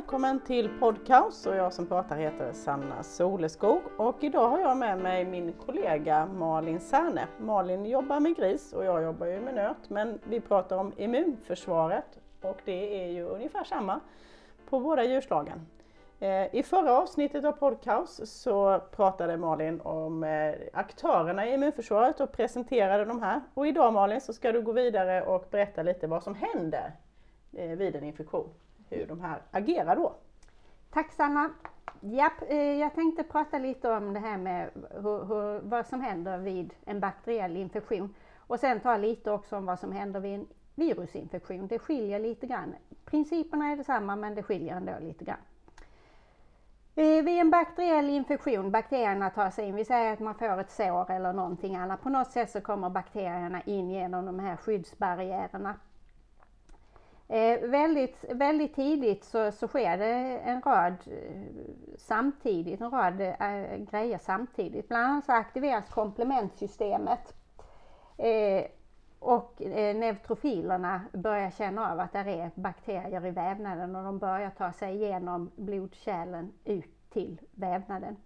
välkommen till Podcast och jag som pratar heter Sanna Soleskog och idag har jag med mig min kollega Malin Särne. Malin jobbar med gris och jag jobbar ju med nöt men vi pratar om immunförsvaret och det är ju ungefär samma på båda djurslagen. Eh, I förra avsnittet av Podcast så pratade Malin om eh, aktörerna i immunförsvaret och presenterade de här. Och idag Malin så ska du gå vidare och berätta lite vad som händer eh, vid en infektion hur de här agerar då. Tack Sanna! Japp, eh, jag tänkte prata lite om det här med hur, hur, vad som händer vid en bakteriell infektion och sen ta lite också om vad som händer vid en virusinfektion. Det skiljer lite grann. Principerna är detsamma men det skiljer ändå lite grann. Eh, vid en bakteriell infektion, bakterierna tar sig in, vi säger att man får ett sår eller någonting annat, på något sätt så kommer bakterierna in genom de här skyddsbarriärerna Eh, väldigt, väldigt tidigt så, så sker det en rad eh, samtidigt, en rad eh, grejer samtidigt. Bland annat så aktiveras komplementsystemet eh, och eh, neutrofilerna börjar känna av att det är bakterier i vävnaden och de börjar ta sig igenom blodkärlen ut till vävnaden.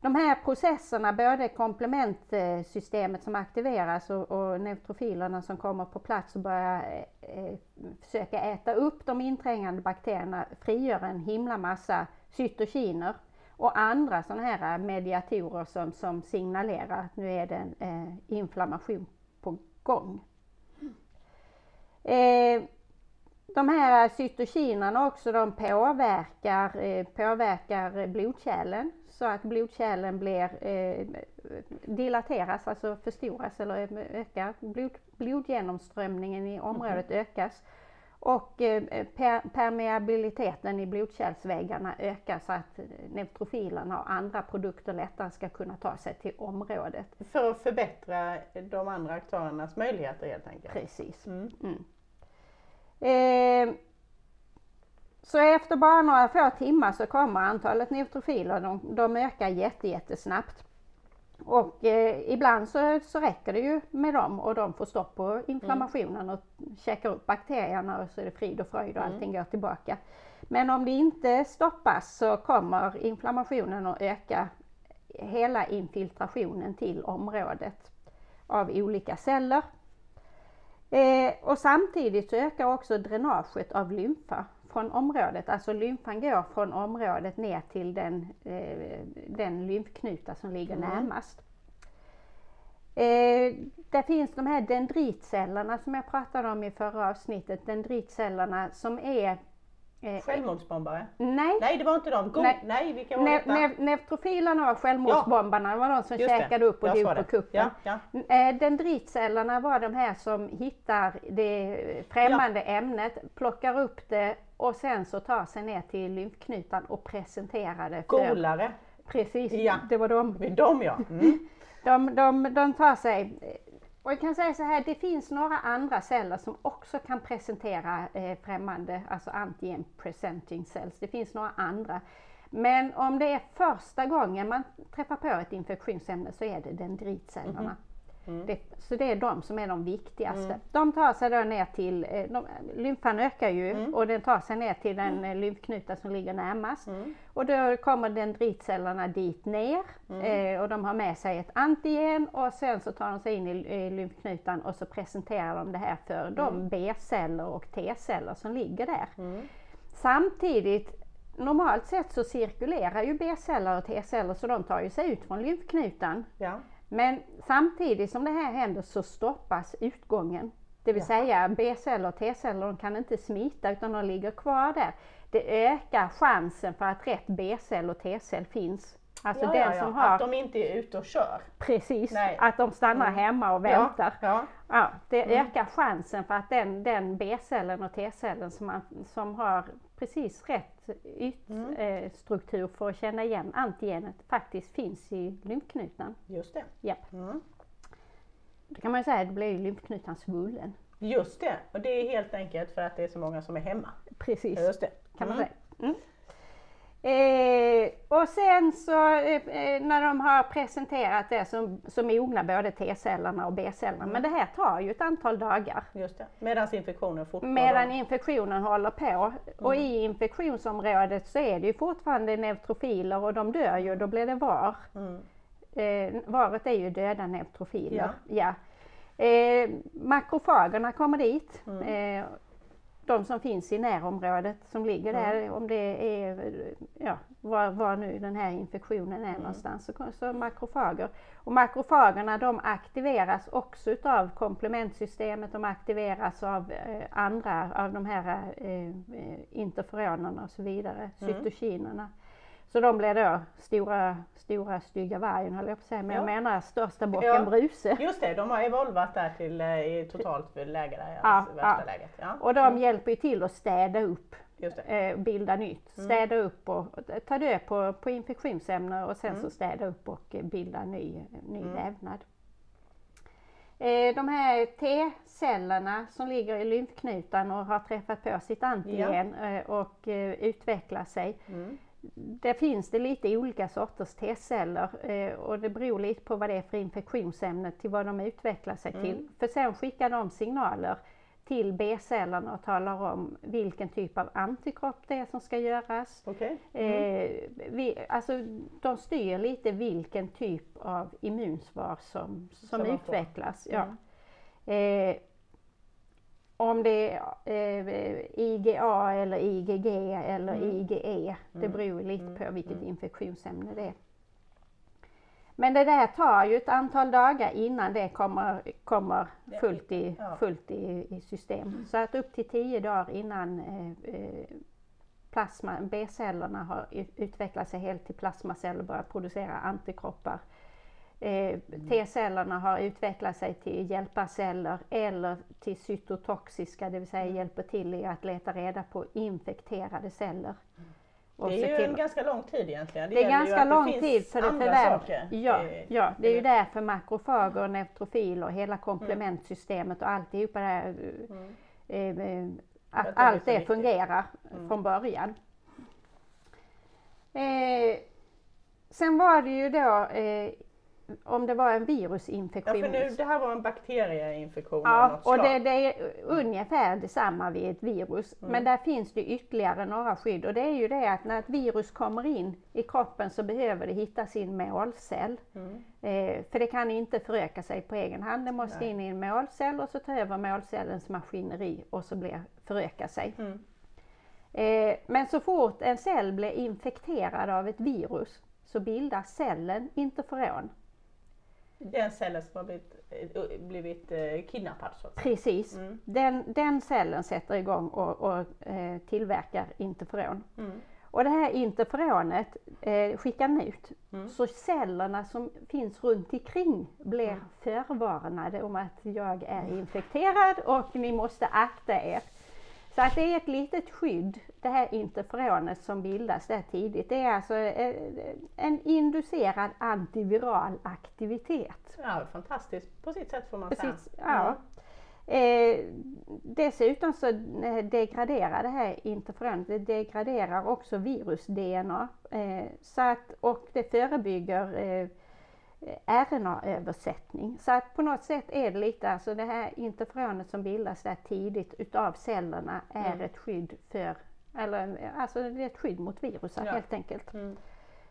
De här processerna, både komplementsystemet som aktiveras och, och neutrofilerna som kommer på plats och börjar eh, försöka äta upp de inträngande bakterierna, frigör en himla massa cytokiner och andra sådana här mediatorer som, som signalerar att nu är det en eh, inflammation på gång. Eh, de här cytokinerna också, de påverkar, eh, påverkar blodkärlen så att blodkärlen blir, eh, dilateras, alltså förstoras eller ökar. Blod, blodgenomströmningen i området mm. ökas och eh, per, permeabiliteten i blodkärlsväggarna ökar så att neutrofilerna och andra produkter lättare ska kunna ta sig till området. För att förbättra de andra aktörernas möjligheter helt enkelt? Precis. Mm. Mm. Eh, så efter bara några få timmar så kommer antalet neutrofiler, de, de ökar jätte, jättesnabbt. Och eh, ibland så, så räcker det ju med dem och de får stopp på inflammationen mm. och käkar upp bakterierna och så är det frid och fröjd och mm. allting går tillbaka. Men om det inte stoppas så kommer inflammationen att öka hela infiltrationen till området av olika celler. Eh, och samtidigt så ökar också dränaget av lymfa från området, alltså lymfan går från området ner till den, eh, den lymfknuta som ligger mm. närmast. Eh, det finns de här dendritcellerna som jag pratade om i förra avsnittet, dendritcellerna som är Eh, Självmordsbombare? Nej. Nej, det var inte de. Go nej. nej, vilka var ne ne Neutrofilerna var självmordsbombarna, ja. var de som Just käkade det. upp och dog på kuppen. Ja, ja. Eh, dendritcellerna var de här som hittar det främmande ja. ämnet, plockar upp det och sen så tar sig ner till lymfknutan och presenterar det. För, Golare? Precis, ja. det var de. Det de ja. Mm. de, de, de tar sig och jag kan säga så här, det finns några andra celler som också kan presentera eh, främmande, alltså antigen presenting cells. Det finns några andra. Men om det är första gången man träffar på ett infektionsämne så är det dendritcellerna. Mm -hmm. Mm. Det, så det är de som är de viktigaste. Mm. De tar sig då ner till, eh, de, lymfan ökar ju mm. och den tar sig ner till den mm. Eh, lymfknuta som ligger närmast. Mm. Och då kommer dendritcellerna dit ner mm. eh, och de har med sig ett antigen och sen så tar de sig in i, i lymfknutan och så presenterar de det här för de B-celler och T-celler som ligger där. Samtidigt normalt sett så cirkulerar ju B-celler och T-celler så de tar ju sig ut från lymfknutan. Ja. Men samtidigt som det här händer så stoppas utgången. Det vill ja. säga B-celler och T-celler de kan inte smita utan de ligger kvar där. Det ökar chansen för att rätt B-cell och T-cell finns. Alltså ja, den ja, som har... Att de inte är ute och kör. Precis, Nej. att de stannar mm. hemma och väntar. Ja, det mm. ökar chansen för att den, den B-cellen och T-cellen som, som har precis rätt ytstruktur mm. för att känna igen antigenet faktiskt finns i lymfknutan. Just det. Ja. Mm. Då kan man ju säga att det blir lymfknutan svullen. Just det, och det är helt enkelt för att det är så många som är hemma. Precis, Just det. kan man mm. säga. Mm. Eh, och sen så eh, eh, när de har presenterat det så, så mognar både T-cellerna och B-cellerna. Men det här tar ju ett antal dagar. Just det. Medan infektionen fortgår. Medan infektionen håller på. Och i infektionsområdet så är det ju fortfarande neutrofiler och de dör ju, då blir det var. Mm. Eh, varet är ju döda neutrofiler. Ja. Eh, makrofagerna kommer dit. De som finns i närområdet som ligger där, om det är ja, var, var nu den här infektionen är någonstans, så, så makrofager. Och makrofagerna de aktiveras också utav komplementsystemet, de aktiveras av eh, andra av de här eh, eh, interferonerna och så vidare, cytokinerna. Så de blir då stora, stora stygga vargen höll jag på att säga, men jag Ja. menar största bocken Ja. Bruse. Just det, de har evolvat där till eh, i totalt läge där, Ja, alltså värsta ja. läget. Ja. Och de hjälper ju till att städa upp eh, bilda nytt. Städa upp och ta död på, på infektionsämnen och sen så städa upp och bilda ny, ny vävnad. Eh, de här T-cellerna som ligger i lymfknutan och har träffat på sitt antigen eh, och eh, utvecklar sig. Där finns det lite olika sorters T-celler eh, och det beror lite på vad det är för infektionsämne till vad de utvecklar sig till. För sen skickar de signaler till B-cellerna och talar om vilken typ av antikropp det är som ska göras. Okej. Eh, vi, alltså, de styr lite vilken typ av immunsvar som, som, Som utvecklas. Ja. Eh, om det är eh, IgA eller IgG eller Mm. IgE, det beror lite på vilket infektionsämne det är. Men det där tar ju ett antal dagar innan det kommer, kommer fullt, i, fullt i, i system. Så att upp till tio dagar innan eh, eh, plasma, B-cellerna har utvecklat sig helt till plasmaceller och börjat producera antikroppar. Eh, T-cellerna har utvecklat sig till hjälparceller eller till cytotoxiska, det vill säga hjälper till i att leta reda på infekterade celler. Och Det är ju en ganska lång tid egentligen. det är gäller ju ganska lång tid för det saker. Ja, ja, det är ju i- därför makrofager, neutrofiler och hela komplementsystemet och alltihopa det här, eh, eh, För att det är allt det fungerar från början. Eh, sen var det ju då eh, om det var en Ja, virusinfektion. för nu, det här var en bakterieinfektion av Ja, något och det, det är ungefär detsamma vid ett virus. Men där finns det ytterligare några skydd och det är ju det att när ett virus kommer in i kroppen så behöver det hitta sin målcell. Eh, för det kan inte föröka sig på egen hand, det måste in i en målcell och så ta över målcellens maskineri och så blir, föröka sig. Eh, men så fort en cell blir infekterad av ett virus så bildar cellen interferon. Den cellen som har blivit, eh, blivit eh, kidnappad så. Precis. Den, den cellen sätter igång och, och eh, tillverkar interferon. Och det här interferonet eh, skickar den ut. Så cellerna som finns runt omkring blir förvarnade om att jag är infekterad och ni måste akta er. Så att det är ett litet skydd, det här interferonet som bildas där tidigt. Det är alltså eh, en inducerad antiviral aktivitet. Ja, fantastiskt på sitt sätt får man säga. ja. Eh, dessutom så eh, degraderar det här interferonet, det degraderar också virus-DNA. Eh, så att, och det förebygger eh, RNA-översättning. Så att på något sätt är det lite, alltså det här interferonet som bildas där tidigt utav cellerna är ett skydd för, eller alltså det är ett skydd mot virusar Ja. helt enkelt. Mm.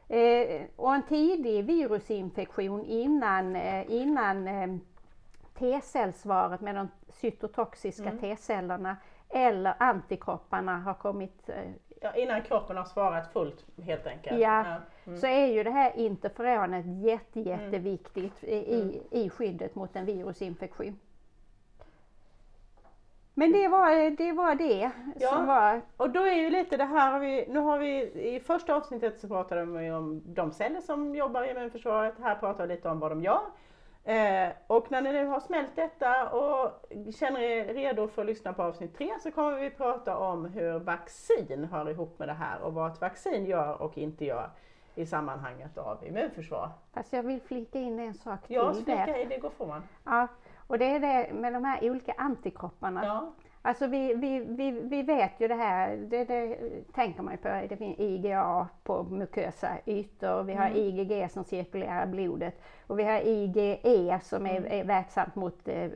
Eh, och en tidig virusinfektion innan, eh, innan eh, T-cellsvaret med de cytotoxiska T-cellerna eller antikropparna har kommit, eh, Ja, innan kroppen har svarat fullt helt enkelt. Ja. Mm. så är ju det här interferonet jätte, jätteviktigt i, i, i skyddet mot en virusinfektion. Men det var det, var det Ja. som var Och då är ju lite det här, vi, nu har vi i första avsnittet så pratade vi om de celler som jobbar i immunförsvaret, här pratar vi lite om vad de gör. Eh, och när ni nu har smält detta och känner er redo för att lyssna på avsnitt tre så kommer vi prata om hur vaccin hör ihop med det här och vad ett vaccin gör och inte gör i sammanhanget av immunförsvar. Fast jag vill flika in en sak till Ja, där. flika i det går man. Ja, och det är det med de här olika antikropparna. Ja. Alltså vi, vi, vi, vi vet ju det här, det, det tänker man ju på, det finns IgA på mukösa ytor, vi har Mm. IgG som cirkulerar blodet och vi har IgE som är, Mm. är verksamt mot, eh,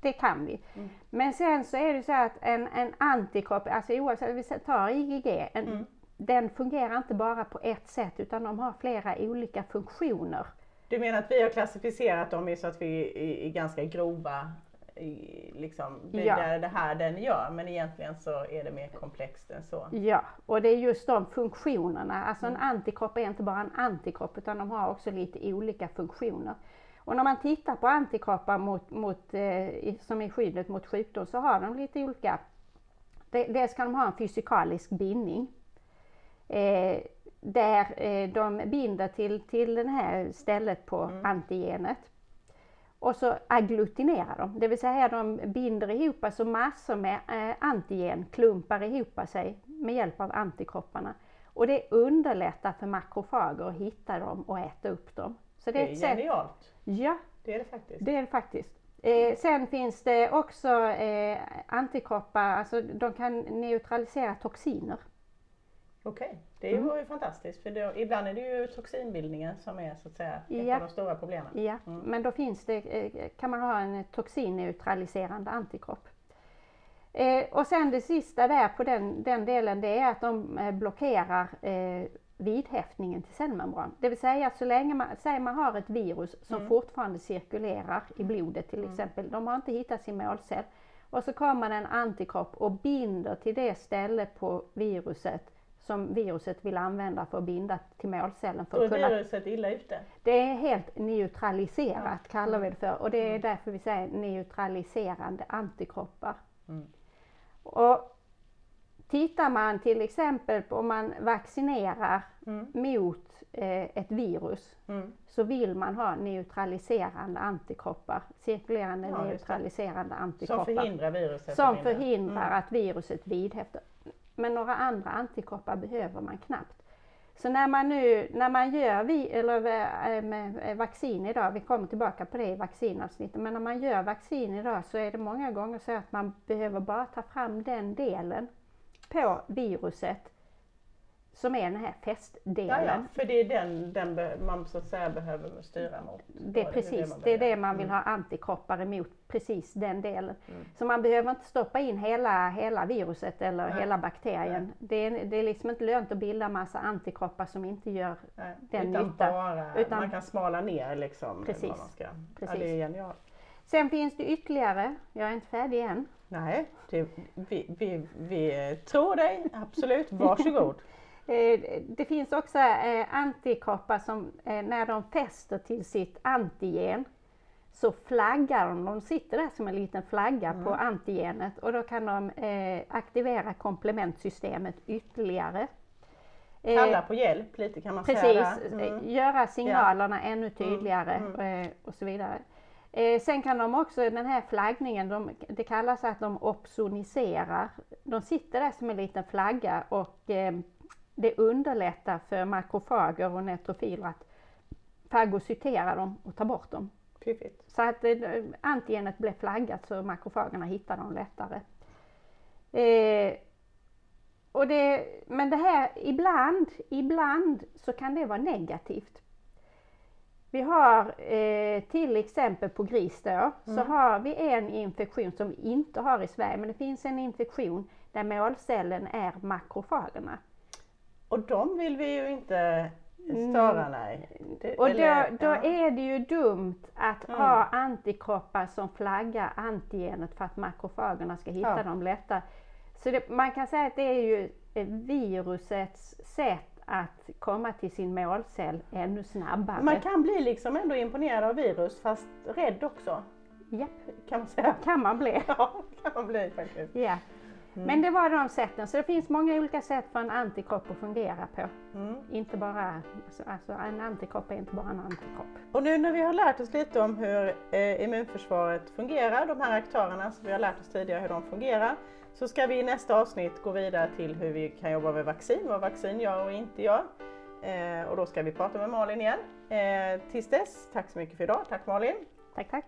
det kan vi. Mm. Men sen så är det så att en, en antikropp, alltså oavsett, vi tar IgG, en, Mm. den fungerar inte bara på ett sätt utan de har flera olika funktioner. Du menar att vi har klassificerat dem så att vi är, ganska grova, liksom, det, Ja. är det här den gör, men egentligen så är det mer komplext än så. Ja, och det är just de funktionerna. Alltså Mm. en antikropp är inte bara en antikropp utan de har också lite olika funktioner. Och när man tittar på antikroppar mot, mot, eh, som är skyddet mot sjukdom så har de lite olika. De, dels kan de ha en fysikalisk bindning. Eh, där eh, de binder till, till det här stället på Mm. antigenet. Och så agglutinerar de, det vill säga de binder ihop alltså massor med eh, antigen, klumpar ihop sig med hjälp av antikropparna. Och det underlättar för makrofager att hitta dem och äta upp dem. Så det Det är är ett sätt. genialt, Ja, det är det faktiskt. det är det faktiskt. Eh, sen finns det också eh, antikroppar, alltså de kan neutralisera toxiner. Okej, det Mm. var ju fantastiskt för då, ibland är det ju toxinbildningen som är så att säga ett Ja. av de stora problemen. Ja, Mm. men då finns det, eh, kan man ha en toxinneutraliserande antikropp. Eh, och sen det sista där på den, den delen det är att de eh, blockerar eh, vidhäftningen till cellmembran. Det vill säga att så länge man, säg man har ett virus som Mm. fortfarande cirkulerar i blodet till Mm. exempel, de har inte hittat sin målcell och så kommer en antikropp och binder till det ställe på viruset som viruset vill använda för att binda till målcellen för Då att kunna viruset illa ute. det är helt neutraliserat kallar vi det för och det är Mm. därför vi säger neutraliserande antikroppar. Mm. Och tittar man till exempel på om man vaccinerar Mm. mot eh, ett virus Mm. så vill man ha neutraliserande antikroppar, cirkulerande Ja, neutraliserande Som antikroppar förhindrar viruset. som förhindrar Mm. att viruset vidhäftar. Men några andra antikroppar behöver man knappt. Så när man nu, när man gör vi, eller, eh, med eh, vaccin idag, vi kommer tillbaka på det i vaccinavsnittet, men när man gör vaccin idag så är det många gånger så att man behöver bara ta fram den delen på viruset som är den här fästdelen. Ja, ja, för det är den, den man så att säga behöver styra mot. Det är precis, man det är behöver. det man vill Mm. ha antikroppar emot, precis den delen. Mm. Så man behöver inte stoppa in hela, hela viruset eller Nej. hela bakterien. Det är, det är liksom inte lönt att bilda massa antikroppar som inte gör Nej, den utan nytta. bara, Utan- man kan smala ner liksom. Precis. Man ska. Ja, Precis. det är genialt. Sen finns det ytterligare, jag är inte färdig än. Nej, det, vi, vi, vi tror dig, absolut. Varsågod. Eh, Det finns också eh, antikroppar som eh, när de fäster till sitt antigen så flaggar de, de sitter där som en liten flagga på Mm. antigenet och då kan de aktivera komplementsystemet ytterligare. Kalla på hjälp lite kan man säga Precis, där. eh, Mm. göra signalerna ännu tydligare mm. och så vidare. Sen kan de också, den här flaggningen, de, det kallas att de opsoniserar. De sitter där som en liten flagga och det underlättar för makrofager och neutrofiler att fagocytera dem och ta bort dem. Fiffigt. Så att eh, antigenet blir flaggat så makrofagerna hittar dem lättare. Eh, och det, men det här, ibland, ibland så kan det vara negativt. Vi har eh, till exempel på gris då, så Mm. har vi en infektion som vi inte har i Sverige, men det finns en infektion där målcellen är makrofagerna. Och de vill vi ju inte störa, nej. Det- Och då, eller- då ja. är det ju dumt att Mm. ha antikroppar som flaggar antigenet för att makrofagerna ska hitta Ja. dem lättare. Så det, man kan säga att det är ju virusets sätt att komma till sin målcell ännu snabbare. Man kan bli liksom ändå imponerad av virus fast rädd också. Japp, Kan man säga. kan man bli. Ja, kan man bli faktiskt. Ja. Mm. Men det var de sätten, så det finns många olika sätt för en antikropp att fungera på. Mm. Inte bara, alltså, alltså en antikropp är inte bara en antikropp. Och nu när vi har lärt oss lite om hur eh, immunförsvaret fungerar, de här aktörerna som vi har lärt oss tidigare hur de fungerar, så ska vi i nästa avsnitt gå vidare till hur vi kan jobba med vaccin, vad vaccin gör och inte gör. Eh, och då ska vi prata med Malin igen. Eh, tills dess, tack så mycket för idag. Tack Malin! Tack, tack.